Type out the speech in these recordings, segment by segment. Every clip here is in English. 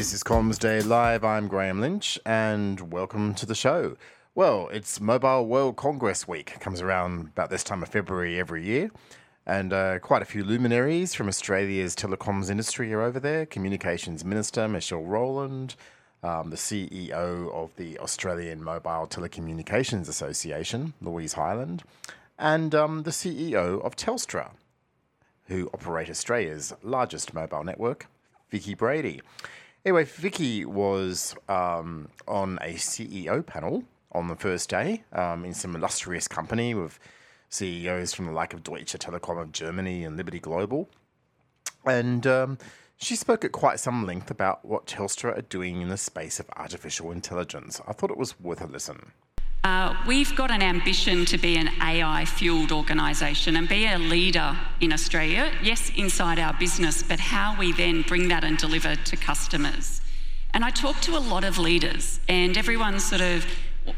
This is Comms Day Live. I'm Graham Lynch, and welcome to the show. Well, it's Mobile World Congress Week. It comes around about this time of February every year, and uh, quite a few luminaries from Australia's telecoms industry are over there. Communications Minister Michelle Rowland, um, the CEO of the Australian Mobile Telecommunications Association, Louise Hyland, and um, the CEO of Telstra, who operate Australia's largest mobile network, Vicki Brady. Anyway, Vicki was um, on a CEO panel on the first day um, in some illustrious company with CEOs from the like of Deutsche Telekom of Germany and Liberty Global. And um, she spoke at quite some length about what Telstra are doing in the space of artificial intelligence. I thought it was worth a listen. Uh, we've got an ambition to be an AI fueled organisation and be a leader in Australia, yes, inside our business, but how we then bring that and deliver to customers. And I talk to a lot of leaders, and everyone's sort of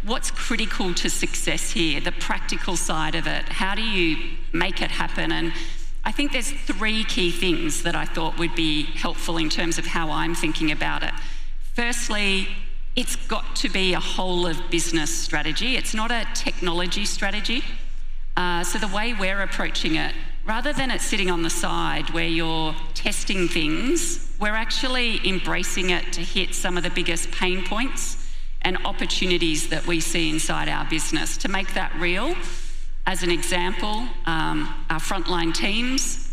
what's critical to success here, the practical side of it. How do you make it happen? And I think there's three key things that I thought would be helpful in terms of how I'm thinking about it. Firstly, it's got to be a whole of business strategy. It's not a technology strategy. Uh, so the way we're approaching it, rather than it sitting on the side where you're testing things, we're actually embracing it to hit some of the biggest pain points and opportunities that we see inside our business. To make that real, as an example, um, our frontline teams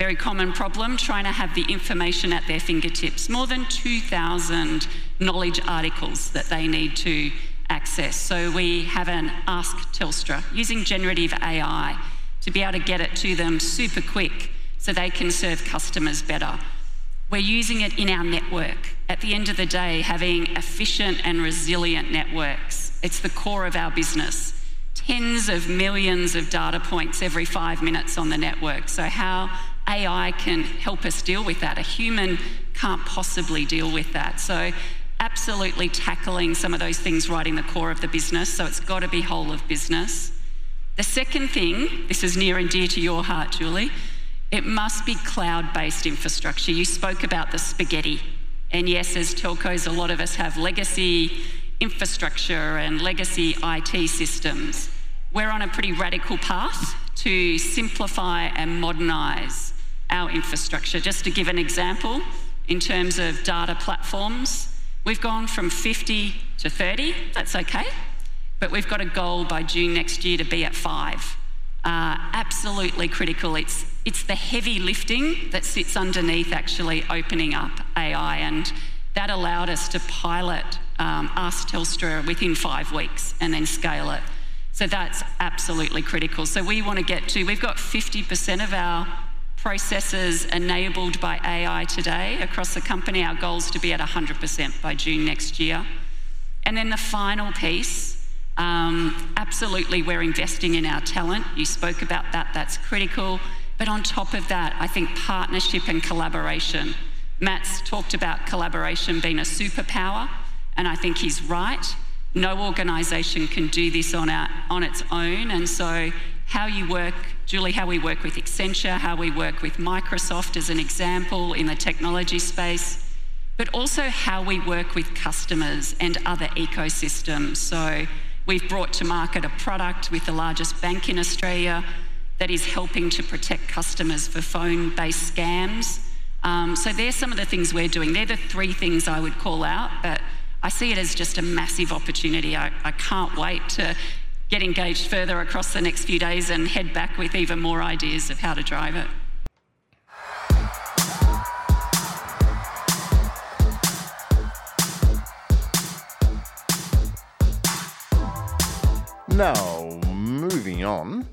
very common problem, trying to have the information at their fingertips. More than 2,000 knowledge articles that they need to access. So we have an Ask Telstra using generative AI to be able to get it to them super quick so they can serve customers better. We're using it in our network. At the end of the day, having efficient and resilient networks, it's the core of our business. Tens of millions of data points every five minutes on the network. So, how AI can help us deal with that. A human can't possibly deal with that. So, absolutely tackling some of those things right in the core of the business. So, it's got to be whole of business. The second thing, this is near and dear to your heart, Julie, it must be cloud based infrastructure. You spoke about the spaghetti. And yes, as telcos, a lot of us have legacy infrastructure and legacy IT systems. We're on a pretty radical path to simplify and modernise our infrastructure. Just to give an example, in terms of data platforms, we've gone from 50 to 30, that's okay, but we've got a goal by June next year to be at five. Uh, absolutely critical. It's, it's the heavy lifting that sits underneath actually opening up AI, and that allowed us to pilot um, Ask Telstra within five weeks and then scale it. So that's absolutely critical. So we want to get to, we've got 50% of our processes enabled by AI today across the company. Our goal is to be at 100% by June next year. And then the final piece, um, absolutely, we're investing in our talent. You spoke about that, that's critical. But on top of that, I think partnership and collaboration. Matt's talked about collaboration being a superpower, and I think he's right. No organisation can do this on, our, on its own. And so, how you work, Julie, how we work with Accenture, how we work with Microsoft as an example in the technology space, but also how we work with customers and other ecosystems. So, we've brought to market a product with the largest bank in Australia that is helping to protect customers for phone based scams. Um, so, they're some of the things we're doing. They're the three things I would call out. But I see it as just a massive opportunity. I, I can't wait to get engaged further across the next few days and head back with even more ideas of how to drive it. Now, moving on.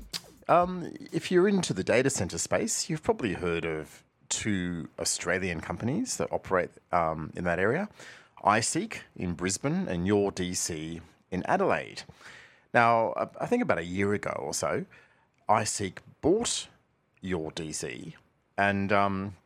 Um, if you're into the data center space, you've probably heard of two Australian companies that operate um, in that area. iSeek in Brisbane and Your DC in Adelaide. Now, I think about a year ago or so, iSeek bought Your DC and um,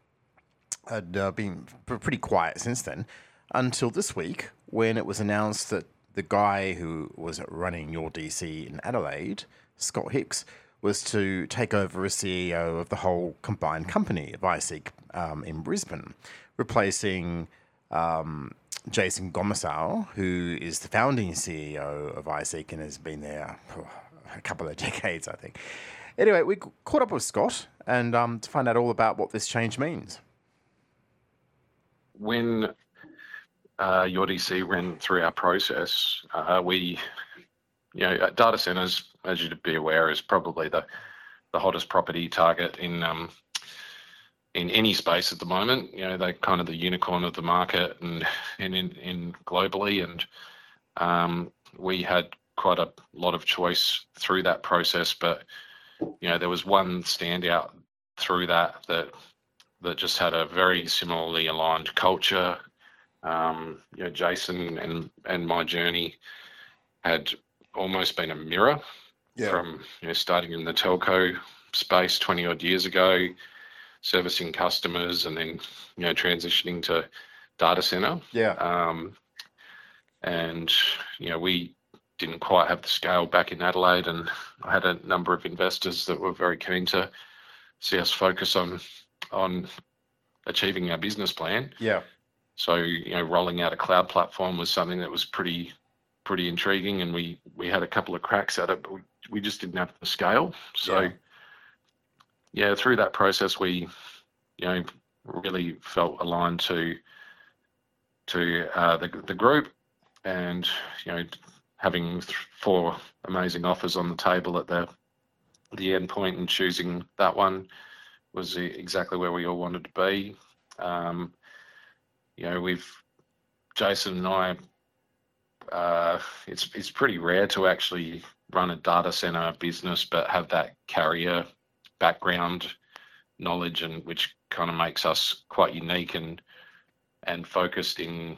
had uh, been pretty quiet since then until this week when it was announced that the guy who was running Your DC in Adelaide, Scott Hicks, was to take over as CEO of the whole combined company of iSeek um, in Brisbane, replacing um, Jason Gomersall, who is the founding CEO of iSeek and has been there for a couple of decades, I think. Anyway, we caught up with Scott and um, to find out all about what this change means. When uh, DC ran through our process, uh, we, you know, data centers, as you'd be aware, is probably the the hottest property target in um, in any space at the moment. You know, they're kind of the unicorn of the market and and in, in globally, and um, we had quite a lot of choice through that process, but you know, there was one standout through that that that just had a very similarly aligned culture. Um, you know, Jason and and my journey had almost been a mirror yeah. from you know starting in the telco space 20 odd years ago, servicing customers, and then you know transitioning to data center. Yeah. Um, and you know we didn't quite have the scale back in Adelaide, and I had a number of investors that were very keen to see us focus on on achieving our business plan. Yeah. So you know, rolling out a cloud platform was something that was pretty pretty intriguing, and we we had a couple of cracks at it, but we, we just didn't have the scale. So yeah. Yeah, through that process, we you know really felt aligned to to uh, the the group, and you know having four amazing offers on the table at the the end point and choosing that one was exactly where we all wanted to be. Um, you know, we've Jason and I. Uh, it's it's pretty rare to actually run a data center business, but have that carrier background knowledge, and which kind of makes us quite unique and and focused in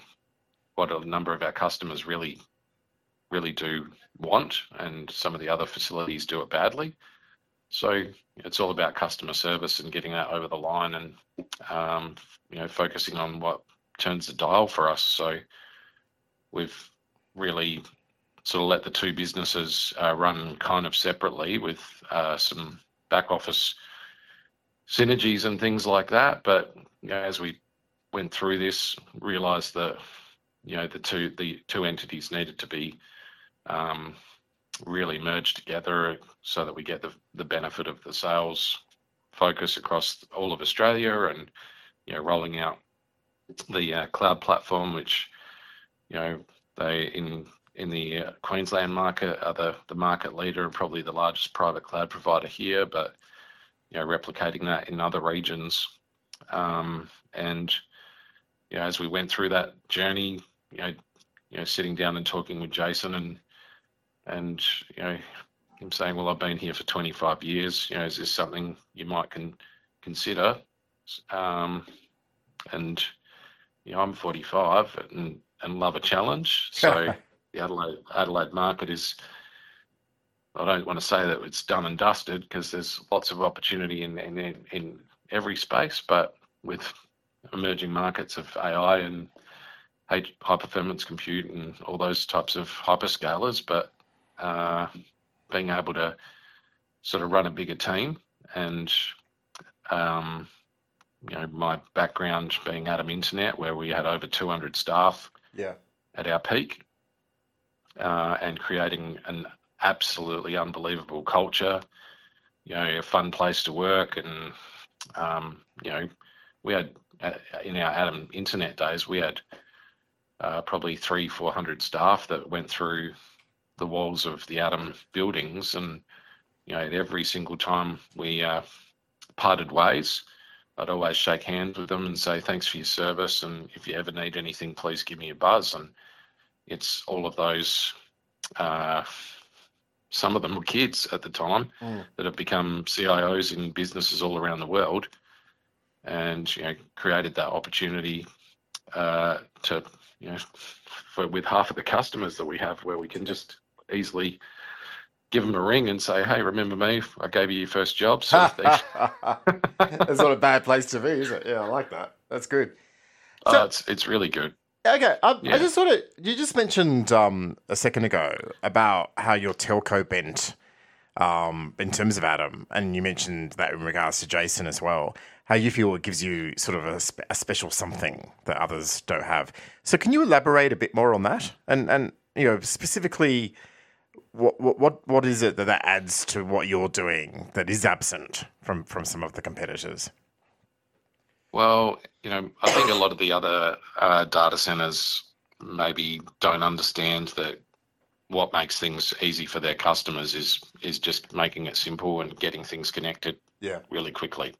what a number of our customers really really do want, and some of the other facilities do it badly. So it's all about customer service and getting that over the line, and um, you know, focusing on what turns the dial for us. So we've really sort of let the two businesses uh, run kind of separately with uh, some back office synergies and things like that. But as we went through this, realised that you know the two entities needed to be um, really merged together so that we get the, benefit of the sales focus across all of Australia and you know rolling out the uh, cloud platform, which you know they in in the uh, Queensland market are the, the market leader and probably the largest private cloud provider here, but you know replicating that in other regions. Um, and you know as we went through that journey, you know you know sitting down and talking with Jason and and you know him saying, "Well, I've been here for 25 years. You know, is this something you might can consider?" Um, and you know, I'm 45 and and love a challenge. So the Adelaide Adelaide market is. I don't want to say that it's done and dusted because there's lots of opportunity in, in in every space, but with emerging markets of AI and high performance compute and all those types of hyperscalers, but uh, being able to sort of run a bigger team and um, you know my background being Adam Internet, where we had over 200 staff yeah. at our peak, uh, and creating an absolutely unbelievable culture. You know, a fun place to work, and um, you know, we had uh, in our Adam Internet days, we had uh, probably three, four hundred staff that went through the walls of the Adam buildings, and you know, every single time we uh, parted ways, I'd always shake hands with them and say thanks for your service, and if you ever need anything, please give me a buzz. And it's all of those. Uh, some of them were kids at the time mm. that have become CIOs in businesses all around the world, and you know, created that opportunity uh, to you know, for, with half of the customers that we have, where we can just easily give them a ring and say, "Hey, remember me? I gave you your first job." So it's not a bad place to be, is it? Yeah, I like that. That's good. Oh, so, it's it's really good. Okay, I, yeah. I just sort of you just mentioned um, a second ago about how your telco bent um, in terms of Adam, and you mentioned that in regards to Jason as well. how you feel it gives you sort of a, spe- a special something that others don't have. So can you elaborate a bit more on that? And and you know specifically, what what what is it that that adds to what you're doing that is absent from from some of the competitors? Well, you know, I think a lot of the other uh, data centers maybe don't understand that what makes things easy for their customers is is just making it simple and getting things connected Yeah. really quickly.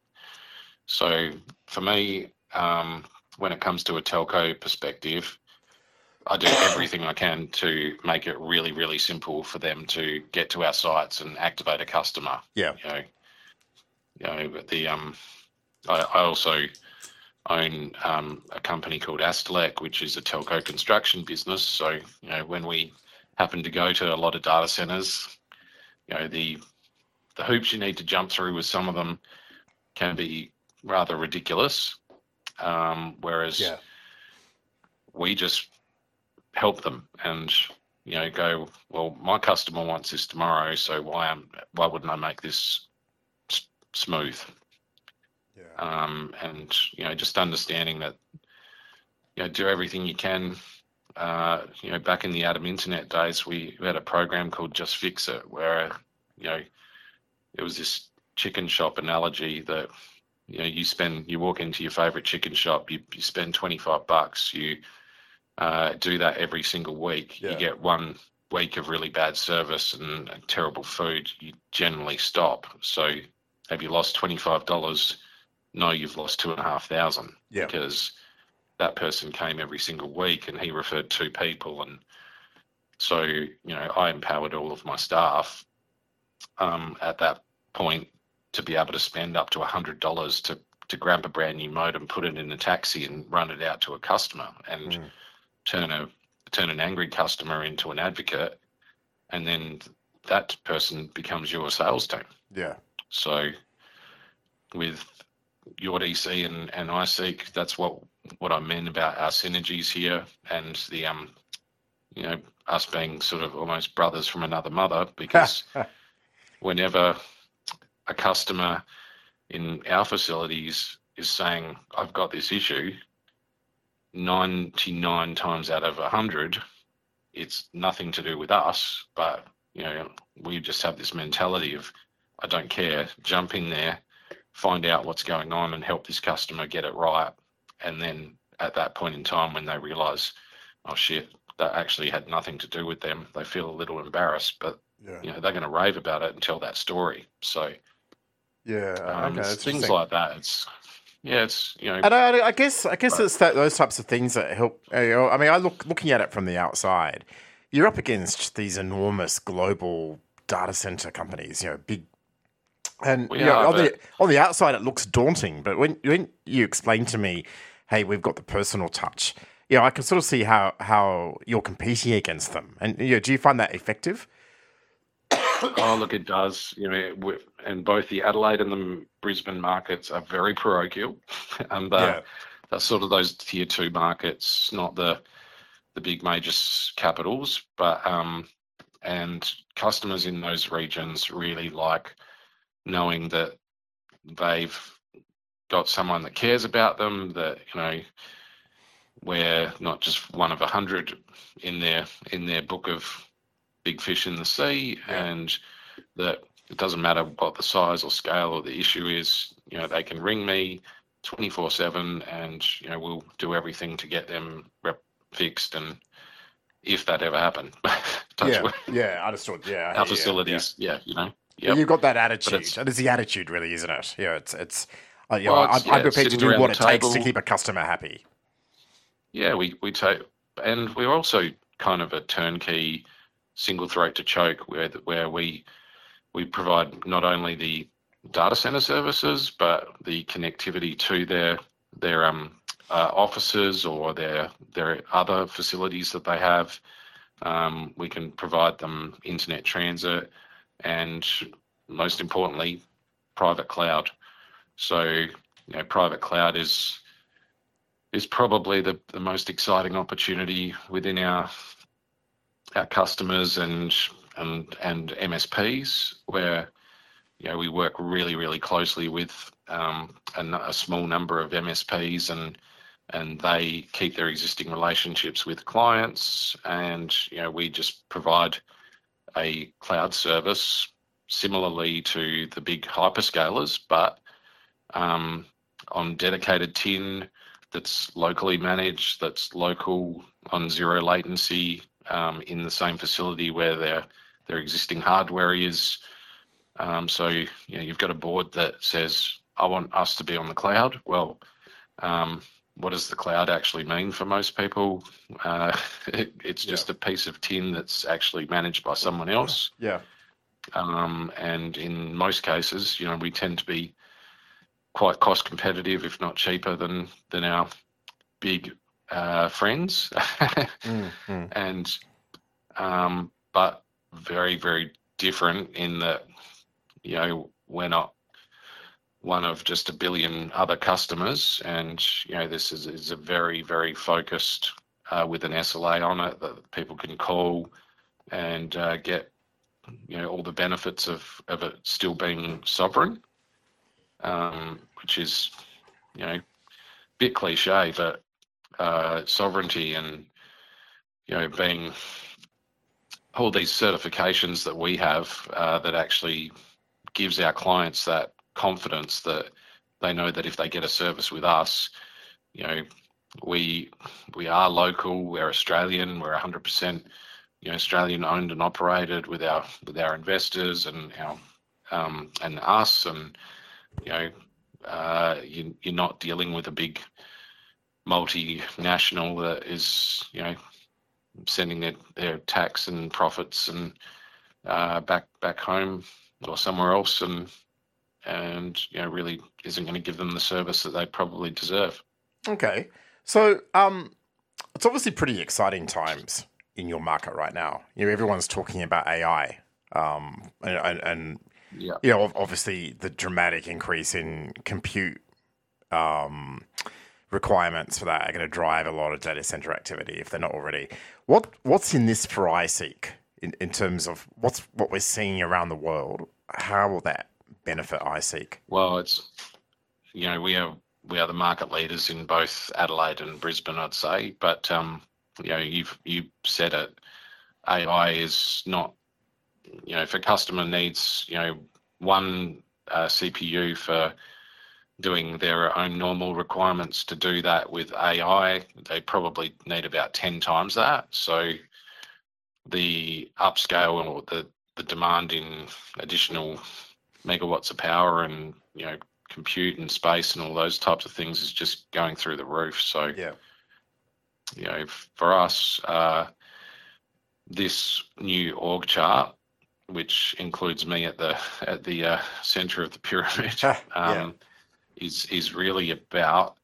So for me, um, when it comes to a telco perspective, I do everything I can to make it really, really simple for them to get to our sites and activate a customer. Yeah. You know, you know the um, I, I also own um, a company called Astelec, which is a telco construction business. So you know, when we happen to go to a lot of data centers, you know the the hoops you need to jump through with some of them can be rather ridiculous. Um, whereas Yeah. we just help them and you know go well my customer wants this tomorrow so why am why wouldn't i make this s- smooth Yeah. um, and you know just understanding that you know do everything you can uh, you know back in the Adam internet days we, we had a program called just fix it where you know it was this chicken shop analogy that you know you spend you walk into your favorite chicken shop you, you spend 25 bucks you uh, do that every single week Yeah. you get one week of really bad service and, and terrible food you generally stop so have you lost $25 no you've lost two and a half thousand Yeah. because that person came every single week and he referred two people and so you know i empowered all of my staff um, at that point to be able to spend up to $100 to to grab a brand new modem put it in a taxi and run it out to a customer and Mm. turn a turn an angry customer into an advocate and then that person becomes your sales team Yeah. so with your DC and, and iSeek, that's what what I mean about our synergies here and the um you know us being sort of almost brothers from another mother because whenever a customer in our facilities is saying I've got this issue 99 times out of 100 it's nothing to do with us but you know we just have this mentality of I don't care jump in there find out what's going on and help this customer get it right and then at that point in time when they realize oh shit that actually had nothing to do with them they feel a little embarrassed but Yeah. you know they're going to rave about it and tell that story so Yeah. um, okay. it's things like that it's yeah it's you know And I, I guess I guess Right. it's that, those types of things that help. uh, you know, I mean, I look looking at it from the outside. You're up against these enormous global data center companies. You know, big. And We you know, are, on the on the outside, it looks daunting. But when when you explain to me, hey, we've got the personal touch. You know, I can sort of see how how you're competing against them. And you know, do you find that effective? Oh, look, it does. You know, and both the Adelaide and the Brisbane markets are very parochial, and uh, Yeah. they're sort of those tier two markets, not the the big major capitals, but um, and customers in those regions really like knowing that they've got someone that cares about them. That you know, we're not just one of a hundred in their in their book of big fish in the sea, and that it doesn't matter what the size or scale or the issue is. You know, they can ring me 24 7 and, you know, we'll do everything to get them rep- fixed. And if that ever happened, touch yeah, yeah, understood. Yeah, our you, yeah. facilities, yeah, you know, yep. You've got that attitude. it's- the attitude, really, isn't it? Yeah, it's it's. Uh, you Well, know, it's- I'm, I'm prepared to do what it the takes to keep a customer happy. Yeah, we, we take, and we're also kind of a turnkey single throat to choke where, where we, we provide not only the data center services, but the connectivity to their, their, um, uh, offices or their, their other facilities that they have. Um, we can provide them internet transit and most importantly, private cloud. So, you know, private cloud is, is probably the, the most exciting opportunity within our our customers and and and MSPs where you know we work really really closely with um, a, a, small number of MSPs and and they keep their existing relationships with clients, and you know we just provide a cloud service similarly to the big hyperscalers, but um, on dedicated tin that's locally managed, that's local on zero latency um, in the same facility where their their existing hardware is. Um, so you know you've got a board that says, "I want us to be on the cloud." Well, um, what does the cloud actually mean for most people? Uh, it, it's just yeah. a piece of tin that's actually managed by someone else. Yeah. Um, and in most cases, you know, we tend to be quite cost competitive, if not cheaper than than our big uh, friends. mm, mm. And um, but very very different in that you know we're not one of just a billion other customers, and you know this is, is a very very focused uh, with an SLA on it that people can call and uh, get you know all the benefits of of it still being sovereign, um, which is you know a bit cliche, but uh, sovereignty and you know being all these certifications that we have uh, that actually gives our clients that confidence that they know that if they get a service with us, you know, we we are local, we're Australian, we're 100% you know Australian owned and operated with our with our investors and our um, and us and you know uh, you, you're not dealing with a big multinational that is you know sending their, their tax and profits and uh, back back home or somewhere else and and you know really isn't going to give them the service that they probably deserve. Okay, so um, it's obviously pretty exciting times in your market right now. You know, everyone's talking about AI, um, and, and, and yeah. you know, obviously the dramatic increase in compute um, requirements for that are going to drive a lot of data center activity if they're not already. What what's in this for iSeek in, in terms of what's what we're seeing around the world? How will that benefit iSeek? Well, it's you know we are we are the market leaders in both Adelaide and Brisbane, I'd say. But um, you know, you've you said it. AI is not, you know, if a customer needs, you know, one uh, CPU for doing their own normal requirements to do that with AI, they probably need about 10 times that. So the upscale or the, the demand in additional megawatts of power and, you know, compute and space and all those types of things is just going through the roof. So yeah you know, for us, uh, this new org chart, which includes me at the at the uh, center of the pyramid, um, yeah. is is really about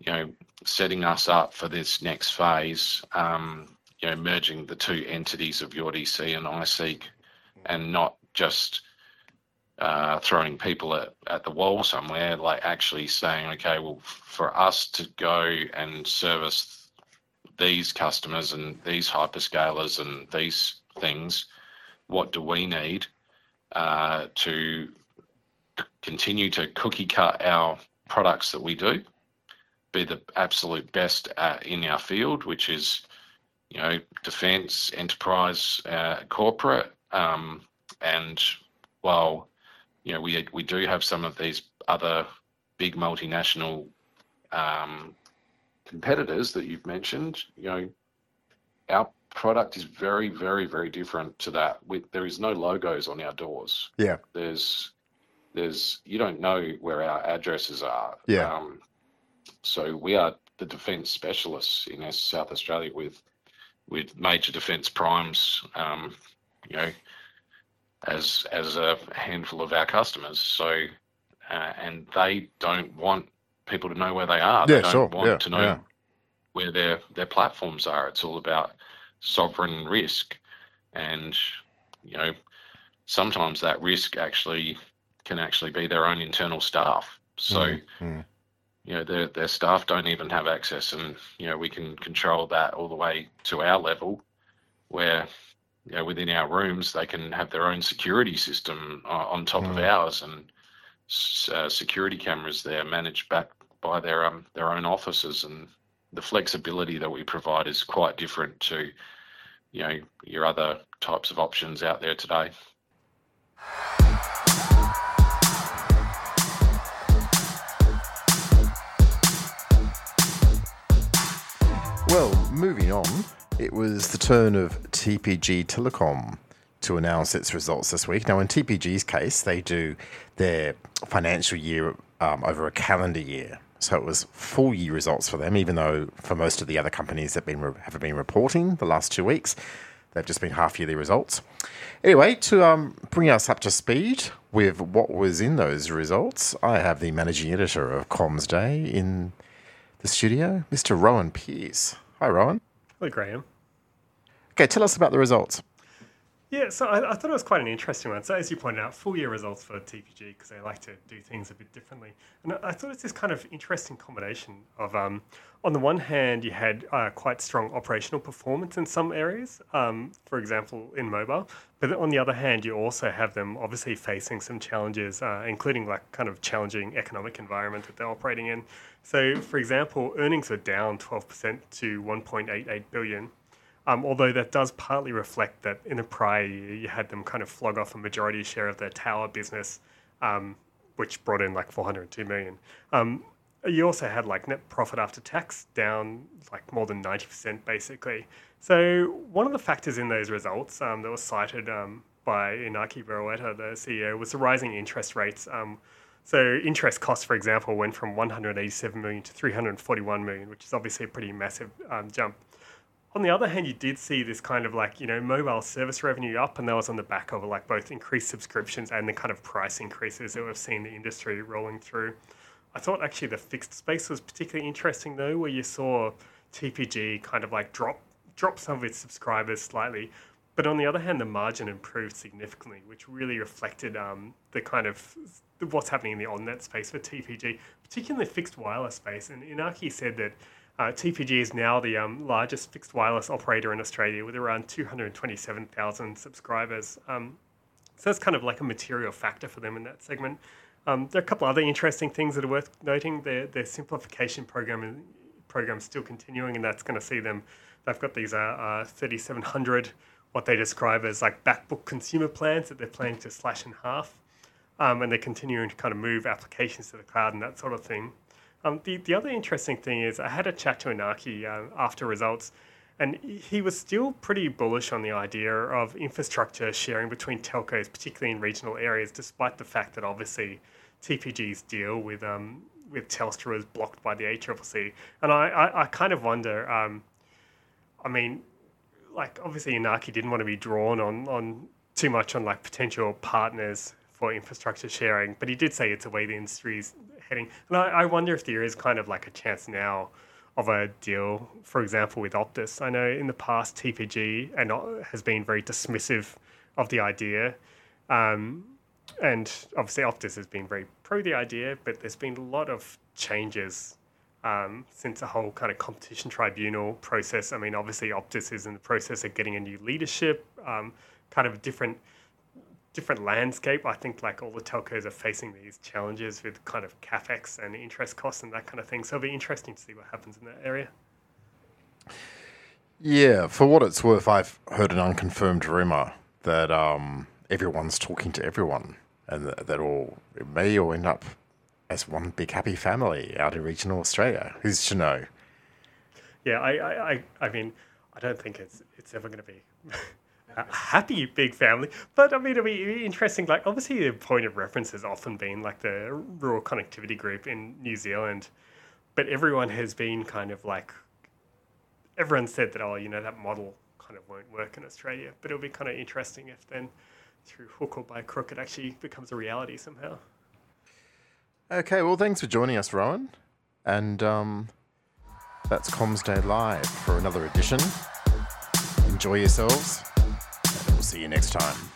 you know setting us up for this next phase. Um, you know, merging the two entities of your DC and iSeek, and not just uh, throwing people at, at the wall somewhere, like actually saying, okay, well, for us to go and service these customers and these hyperscalers and these things, what do we need uh, to continue to cookie cut our products that we do, be the absolute best in our field, which is, you know, defence, enterprise, uh, corporate, um, and while you know we we do have some of these other big multinational um, competitors that you've mentioned, you know, our product is very, very, very different to that. We, there is no logos on our doors. Yeah. There's, there's, you don't know where our addresses are. Yeah. Um, so we are the defence specialists in South Australia with, with major defence primes. Um, you know, as as a handful of our customers. So, uh, and they don't want people to know where they are. Yeah, they don't sure. want yeah, to know yeah. where their their platforms are. It's all about sovereign risk, and you know sometimes that risk actually can actually be their own internal staff. So. Mm-hmm. You know, their their staff don't even have access, and you know we can control that all the way to our level, where you know within our rooms they can have their own security system uh, on top mm-hmm. of ours, and uh, security cameras there managed back by their um, their own offices, and the flexibility that we provide is quite different to you know your other types of options out there today. Well, moving on, it was the turn of TPG Telecom to announce its results this week. Now, in TPG's case, they do their financial year um, over a calendar year. So it was full year results for them, even though for most of the other companies that been have been reporting the last two weeks, they've just been half yearly results. Anyway, to um, bring us up to speed with what was in those results, I have the managing editor of Comms Day in the studio, Mr. Rohan Pearce. Hi, Rohan. Hello, Graham. Okay, tell us about the results. Yeah, so I, I, thought it was quite an interesting one. So as you pointed out, full year results for TPG because they like to do things a bit differently. And I, thought it's this kind of interesting combination of, um, on the one hand, you had uh, quite strong operational performance in some areas, um, for example, in mobile. But on the other hand, you also have them obviously facing some challenges, uh, including like kind of challenging economic environment that they're operating in. So, for example, earnings are down 12% to 1.88 billion. Um, although that does partly reflect that in the prior year you had them kind of flog off a majority share of their tower business, um, which brought in like 402 million. Um, you also had like net profit after tax down like more than 90% basically. So one of the factors in those results um, that was cited um, by Iñaki Berroeta, the CEO, was the rising interest rates. Um, so interest costs, for example, went from 187 million to 341 million, which is obviously a pretty massive um, jump. On the other hand, you did see this kind of like, you know, mobile service revenue up, and that was on the back of like both increased subscriptions and the kind of price increases that we've seen the industry rolling through. I thought actually the fixed space was particularly interesting though, where you saw TPG kind of like drop drop some of its subscribers slightly, but on the other hand, the margin improved significantly, which really reflected um, the kind of what's happening in the on-net space for TPG, particularly fixed wireless space. And Iñaki said that uh, TPG is now the um, largest fixed wireless operator in Australia with around 227,000 subscribers. Um, so that's kind of like a material factor for them in that segment. Um, there are a couple other interesting things that are worth noting. Their, their simplification program is still continuing, and that's going to see them. They've got these uh, uh, 3,700 what they describe as like backbook consumer plans that they're planning to slash in half. Um, and they're continuing to kind of move applications to the cloud and that sort of thing. Um, the, the other interesting thing is I had a chat to Iñaki uh, after results, and he was still pretty bullish on the idea of infrastructure sharing between telcos, particularly in regional areas, despite the fact that obviously TPG's deal with um, with Telstra was blocked by the ACCC. And I, I, I kind of wonder, um, I mean, like obviously Iñaki didn't want to be drawn on on too much on like potential partners for infrastructure sharing, but he did say it's a way the industry is heading. And I, I wonder if there is kind of like a chance now of a deal, for example, with Optus. I know in the past TPG and has been very dismissive of the idea. Um, and obviously Optus has been very pro the idea, but there's been a lot of changes um, since the whole kind of competition tribunal process. I mean, obviously, Optus is in the process of getting a new leadership, um, kind of a different different landscape. I think like all the telcos are facing these challenges with kind of capex and interest costs and that kind of thing. So it'll be interesting to see what happens in that area. Yeah, for what it's worth, I've heard an unconfirmed rumor that um, everyone's talking to everyone, and that, that all it may all end up as one big happy family out in regional Australia. Who's to know? Yeah, I, I, I mean, I don't think it's it's ever going to be a happy big family, but I mean, it'll be interesting. Like, obviously, the point of reference has often been like the rural connectivity group in New Zealand, but everyone has been kind of like, everyone said that, oh, you know, that model kind of won't work in Australia, but it'll be kind of interesting if then through hook or by crook it actually becomes a reality somehow. Okay, well, thanks for joining us, Rohan. And um, that's Comms Day Live for another edition. Enjoy yourselves, see you next time.